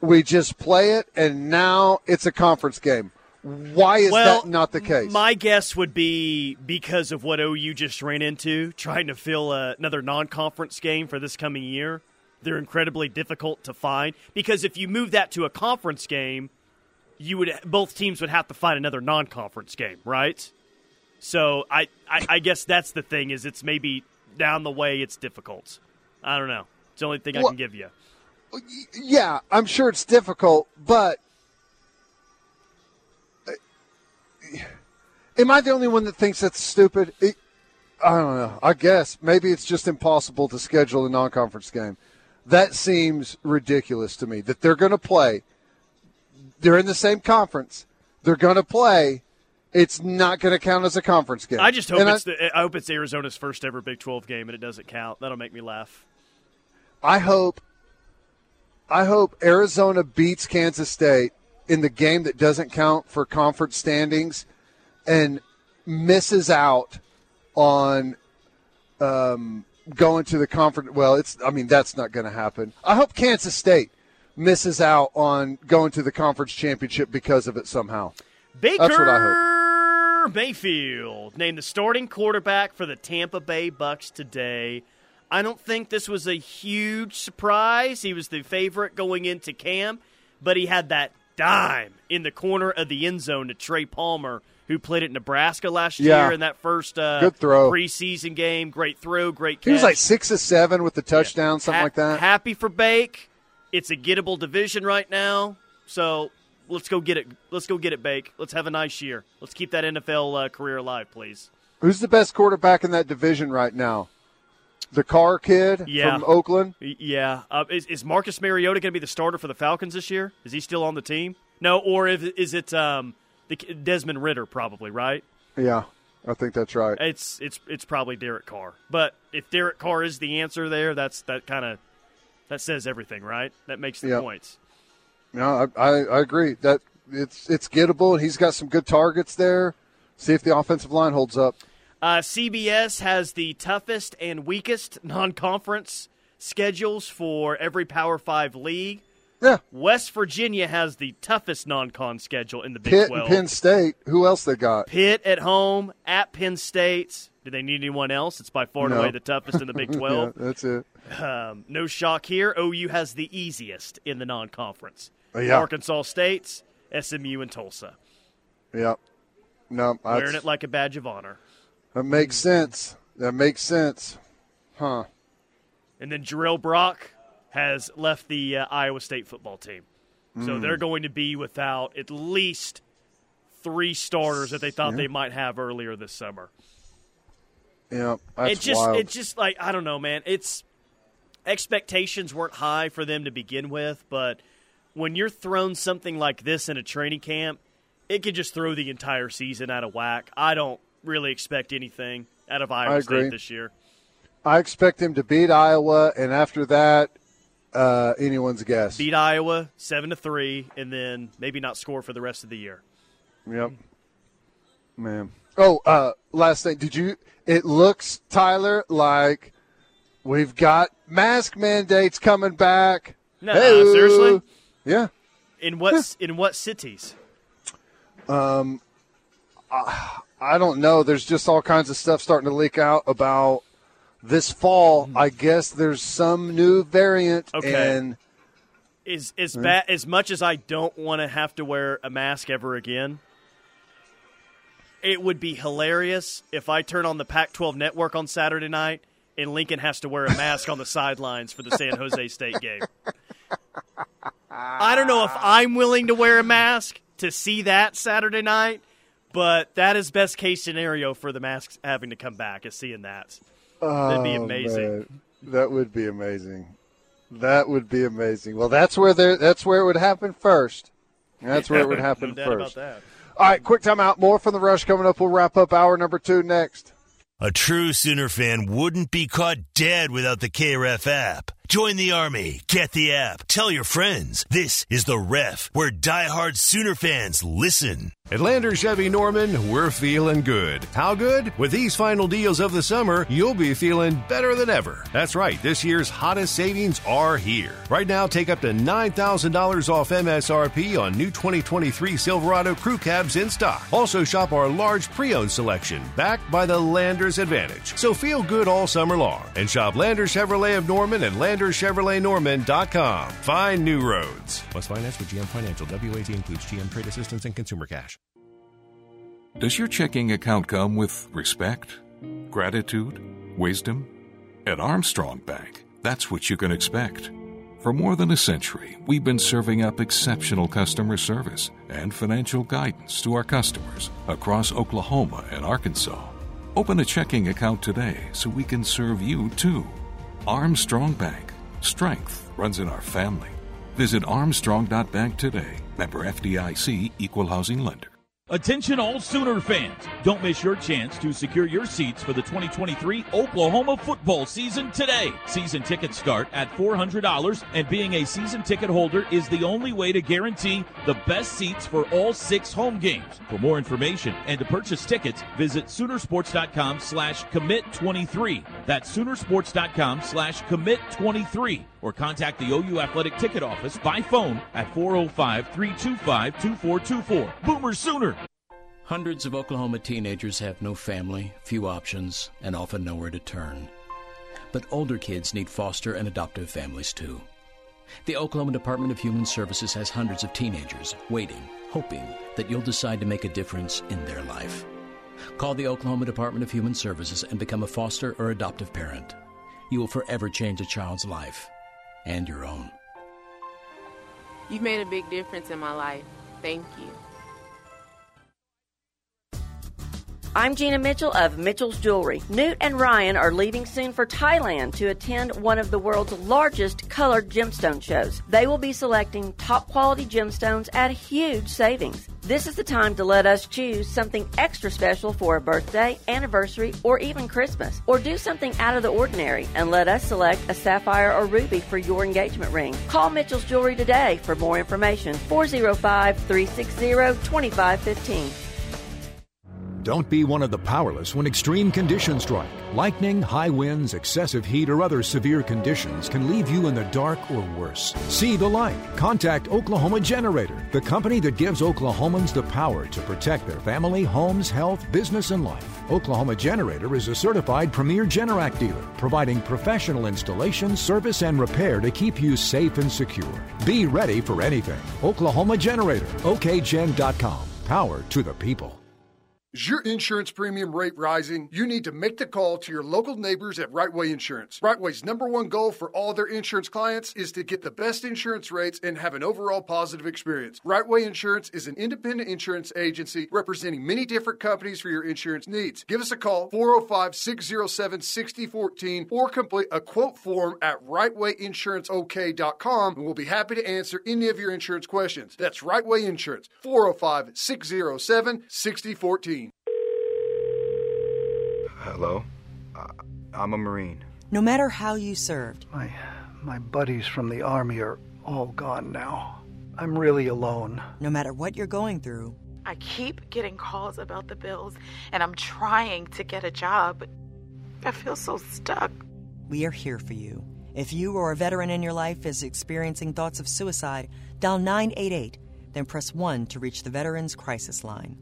We just play it, and now it's a conference game. Why is well, that not the case? My guess would be because of what OU just ran into, trying to fill uh, another non-conference game for this coming year. They're incredibly difficult to find because if you move that to a conference game, you would both teams would have to find another non-conference game, right? So I, I, I guess that's the thing is it's maybe down the way it's difficult. I don't know. It's the only thing I can give you. yeah, I'm sure it's difficult, but uh, am I the only one that thinks that's stupid? It, I don't know. I guess maybe it's just impossible to schedule a non-conference game. That seems ridiculous to me that they're going to play. They're in the same conference. They're going to play. It's not going to count as a conference game. I just hope And I- it's the, I hope it's Arizona's first ever Big 12 game and it doesn't count. That'll make me laugh. I hope I hope Arizona beats Kansas State in the game that doesn't count for conference standings and misses out on um, going to the conference. Well, it's I mean that's not going to happen. I hope Kansas State misses out on going to the conference championship because of it somehow. Baker That's what I hope. Mayfield named the starting quarterback for the Tampa Bay Bucks today. I don't think this was a huge surprise. He was the favorite going into camp, but he had that dime in the corner of the end zone to Trey Palmer, who played at Nebraska last Yeah. year in that first uh, Good throw. preseason game. Great throw, great catch. He was like six to seven with the touchdown, something Ha- like that. Happy for Bake. It's a gettable division right now, so let's go get it. Let's go get it, Bake. Let's have a nice year. Let's keep that NFL uh, career alive, please. Who's the best quarterback in that division right now? The Carr kid Yeah. from Oakland. Yeah. Uh, is, is Marcus Mariota going to be the starter for the Falcons this year? Is he still on the team? No, or if, is it um, the Desmond Ridder? Probably right. Yeah, I think that's right. It's it's it's probably Derek Carr. But if Derek Carr is the answer there, that's that kind of that says everything, right? That makes the Yeah. points. No, I, I, I agree that it's it's gettable, and he's got some good targets there. See if the offensive line holds up. Uh, CBS has the toughest and weakest non-conference schedules for every Power Five league. Yeah. West Virginia has the toughest non-con schedule in the Big Pitt Twelve. and Penn State. Who else they got? Pitt at home at Penn State. Do they need anyone else? It's by far and No. away the toughest in the Big Yeah, Twelve. that's it. Um, no shock here. OU has the easiest in the non-conference. Oh, yeah. Arkansas State's, SMU, and Tulsa. Yeah. No, wearing that's- it like a badge of honor. that makes sense. That makes sense. Huh. And then Jirehl Brock has left the uh, Iowa State football team. So Mm. they're going to be without at least three starters that they thought Yeah. they might have earlier this summer. Yeah, that's it just wild. it's just like I don't know, man. It's expectations weren't high for them to begin with, but when you're thrown something like this in a training camp, it could just throw the entire season out of whack. I don't really expect anything out of Iowa. State this year. I expect them to beat Iowa, and after that, uh, anyone's guess. Beat Iowa seven to three, and then maybe not score for the rest of the year. Yep. Man. Oh, uh, last thing. Did you? It looks, Tyler, like we've got mask mandates coming back. No, Hey-oo. seriously? Yeah. In what in what cities? Um, I, I don't know. There's just all kinds of stuff starting to leak out about this fall. I guess there's some new variant. Okay. And Is as Hmm? bad as much as I don't want to have to wear a mask ever again. It would be hilarious if I turn on the Pac-12 network on Saturday night and Lincoln has to wear a mask on the sidelines for the San Jose State game. I don't know if I'm willing to wear a mask to see that Saturday night, but that is best case scenario for the masks having to come back is seeing that. That'd be Oh, amazing. man. That would be amazing. That would be amazing. Well, that's where there. That's where it would happen first. That's where it would happen no first. about that. All right, quick time out. More from the rush coming up. We'll wrap up hour number two next. A true Sooner fan wouldn't be caught dead without the KREF app. Join the Army. Get the app. Tell your friends. This is the ref, where diehard Sooner fans listen. At Lander Chevy Norman, we're feeling good. How good? With these final deals of the summer, you'll be feeling better than ever. That's right, this year's hottest savings are here. Right now, take up to $9,000 off MSRP on new 2023 Silverado crew cabs in stock. Also, shop our large pre owned selection, backed by the Landers Advantage. So feel good all summer long. And shop Lander Chevrolet of Norman and LanderChevroletNorman.com. Find new roads. Plus, finance with GM Financial. WAT includes GM trade assistance and consumer cash. Does your checking account come with respect, gratitude, wisdom? At Armstrong Bank, that's what you can expect. For more than a century, we've been serving up exceptional customer service and financial guidance to our customers across Oklahoma and Arkansas. Open a checking account today so we can serve you too. Armstrong Bank. Strength runs in our family. Visit armstrong.bank today. Member FDIC Equal Housing Lender. Attention all Sooner fans. Don't miss your chance to secure your seats for the 2023 Oklahoma football season today. Season tickets start at $400 and being a season ticket holder is the only way to guarantee the best seats for all six home games. For more information and to purchase tickets, visit Soonersports.com slash commit23. That's Soonersports.com slash commit23 or contact the OU Athletic Ticket Office by phone at 405 325 2424. Boomer Sooner! Hundreds of Oklahoma teenagers have no family, few options, and often nowhere to turn. But older kids need foster and adoptive families too. The Oklahoma Department of Human Services has hundreds of teenagers waiting, hoping that you'll decide to make a difference in their life. Call the Oklahoma Department of Human Services and become a foster or adoptive parent. You will forever change a child's life and your own. You've made a big difference in my life. Thank you. I'm Gina Mitchell of Mitchell's Jewelry. Newt and Ryan are leaving soon for Thailand to attend one of the world's largest colored gemstone shows. They will be selecting top quality gemstones at huge savings. This is the time to let us choose something extra special for a birthday, anniversary, or even Christmas. Or do something out of the ordinary and let us select a sapphire or ruby for your engagement ring. Call Mitchell's Jewelry today for more information. 405 360 2515. Don't be one of the powerless when extreme conditions strike. Lightning, high winds, excessive heat, or other severe conditions can leave you in the dark or worse. See the light. Contact Oklahoma Generator, the company that gives Oklahomans the power to protect their family, homes, health, business, and life. Oklahoma Generator is a certified premier Generac dealer, providing professional installation, service, and repair to keep you safe and secure. Be ready for anything. Oklahoma Generator, okgen.com. power to the people. Is your insurance premium rate rising? You need to make the call to your local neighbors at Rightway Insurance. Rightway's number one goal for all their insurance clients is to get the best insurance rates and have an overall positive experience. Rightway Insurance is an independent insurance agency representing many different companies for your insurance needs. Give us a call 405 607 6014 or complete a quote form at rightwayinsuranceok.com and we'll be happy to answer any of your insurance questions. That's Right Way Insurance 405 607 6014. Hello? Uh, I'm a Marine. No matter how you served, My my buddies from the army are all gone now. I'm really alone. no matter what you're going through, I keep getting calls about the bills, and I'm trying to get a job, but I feel so stuck. we are here for you. If you or a veteran in your life is experiencing thoughts of suicide, dial 988, then press 1 to reach the Veterans Crisis Line.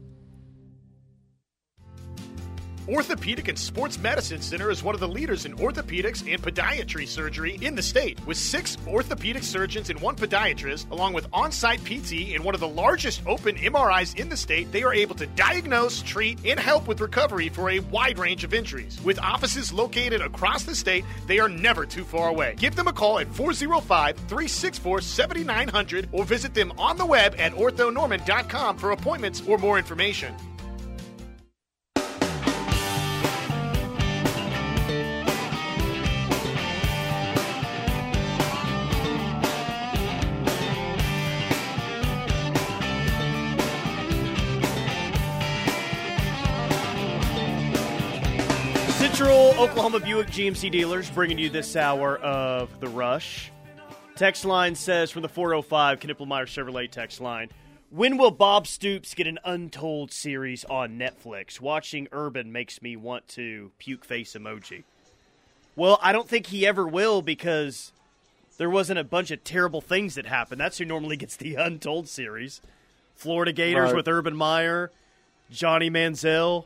Orthopedic and Sports Medicine Center is one of the leaders in orthopedics and podiatry surgery in the state. With six orthopedic surgeons and one podiatrist, along with on site PT and one of the largest open MRIs in the state, they are able to diagnose, treat, and help with recovery for a wide range of injuries. With offices located across the state, they are never too far away. Give them a call at 405 364 7900 or visit them on the web at orthonorman.com for appointments or more information. Oklahoma Buick GMC dealers bringing you this hour of The Rush. Text line says from the 405 Knippelmier Chevrolet text line When will Bob Stoops get an untold series on Netflix? Watching Urban makes me want to puke face emoji. Well, I don't think he ever will because there wasn't a bunch of terrible things that happened. That's who normally gets the untold series. Florida Gators Right. with Urban Meyer, Johnny Manziel.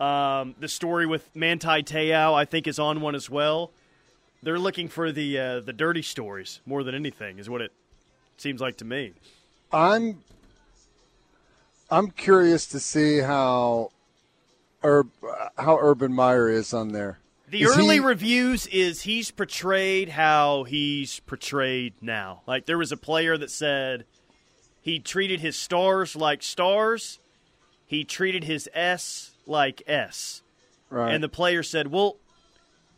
Um, the story with Manti Te'o, I think, is on one as well. They're looking for the uh, the dirty stories more than anything, is what it seems like to me. I'm I'm curious to see how Ur- how Urban Meyer is on there. The Is early he- reviews is he's portrayed how he's portrayed now. Like there was a player that said he treated his stars like stars, he treated his S like S. Right. And the player said, "Well,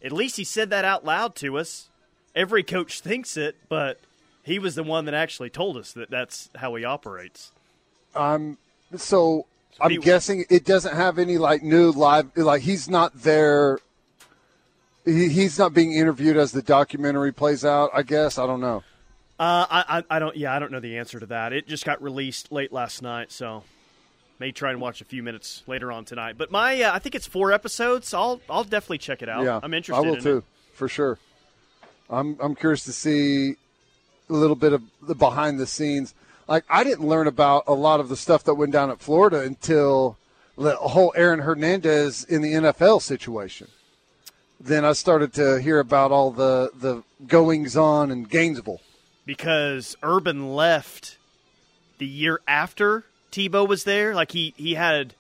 at least he said that out loud to us. Every coach thinks it, but he was the one that actually told us that that's how he operates." I'm so I'm he- guessing it doesn't have any like new live like he's not there. He, he's not being interviewed as the documentary plays out. I guess I don't know. Uh, I, I I don't yeah I don't know the answer to that. It just got released late last night, so may try and watch a few minutes later on tonight. But my uh, I think it's four episodes. I'll I'll definitely check it out. yeah, I'm interested. I will in too, It. for sure. I'm I'm curious to see a little bit of the behind the scenes. Like I didn't learn about a lot of the stuff that went down at Florida until the whole Aaron Hernandez in the NFL situation. Then I started to hear about all the the goings on in Gainesville. because Urban left the year after Tebow was there. Like he he had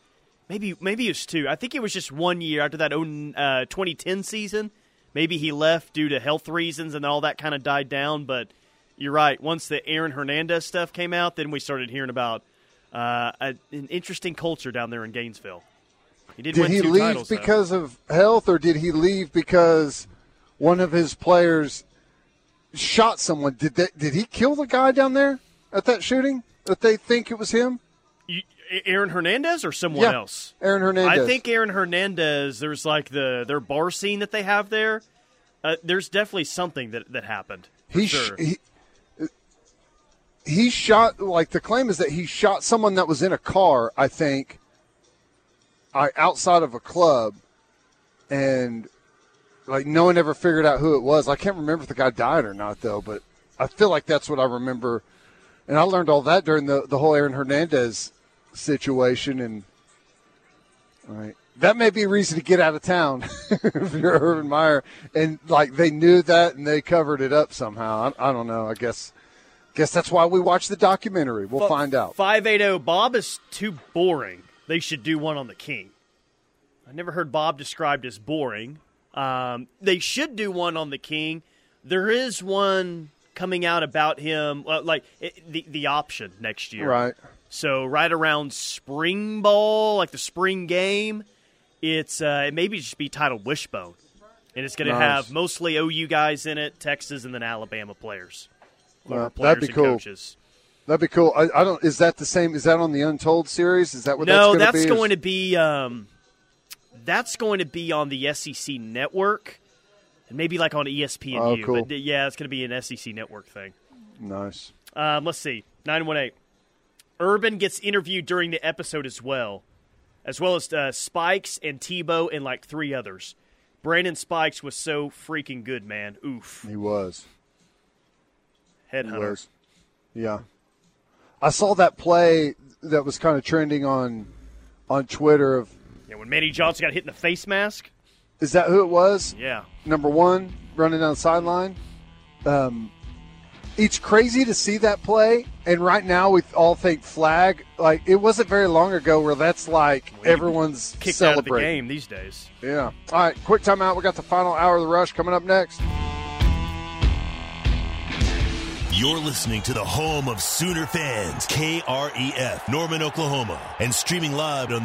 maybe maybe it was two. I think it was just one year after that own, uh, 2010 season. Maybe he left due to health reasons and all that kind of died down. But you're right. Once the Aaron Hernandez stuff came out, then we started hearing about uh, a, an interesting culture down there in Gainesville. He did, Did he leave titles, though. because of health, or did he leave because one of his players shot someone? Did that? Did he kill the guy down there at that shooting? That they think it was him? Aaron Hernandez or someone Yeah, else? Aaron Hernandez. I think Aaron Hernandez. There's like the their bar scene that they have there. Uh, there's definitely something that that happened. He, sure. he he shot like the claim is that he shot someone that was in a car. I think. I outside of a club, and like no one ever figured out who it was. I can't remember if the guy died or not though, but I feel like that's what I remember. And I learned all that during the the whole Aaron Hernandez situation, and all right. That may be a reason to get out of town if you're Urban Meyer. And like they knew that and they covered it up somehow. I, I don't know. I guess Guess that's why we watch the documentary. We'll find out. 580 Bob is too boring. They should do one on the King. I never heard Bob described as boring. Um, they should do one on the King. There is one coming out about him, uh, like it, the the option next year. Right. So right around spring ball, like the spring game, it's uh, it maybe just be titled Wishbone, and it's going to have mostly OU guys in it, Texas, and then Alabama players. Uh, players that'd be cool. coaches. That'd be cool. I, I don't. Is that the same? Is that on the Untold series? Is that what no, that's, that's gonna going be? to be um, that's going to be on the SEC network, and maybe like on ESPN. Oh, cool. But yeah, it's going to be an SEC network thing. Nice. Um, let's see, nine one eight. Urban gets interviewed during the episode as well, as well as uh, Spikes and Tebow and like three others. Brandon Spikes was so freaking good, man. Oof, He was. He headhunter. Yeah. I saw that play that was kind of trending on on Twitter. Of Yeah, when Manny Johnson got hit in the face mask. is that who it was? Yeah. Number one, running down the sideline. Um, it's crazy to see that play, and right now we all think flag. Like it wasn't very long ago where that's like everyone's Kicked out of the celebrating. game these days. Yeah. All right, quick timeout. We got the final hour of the rush coming up next. You're listening to the home of Sooner fans, KREF, Norman, Oklahoma, and streaming live on the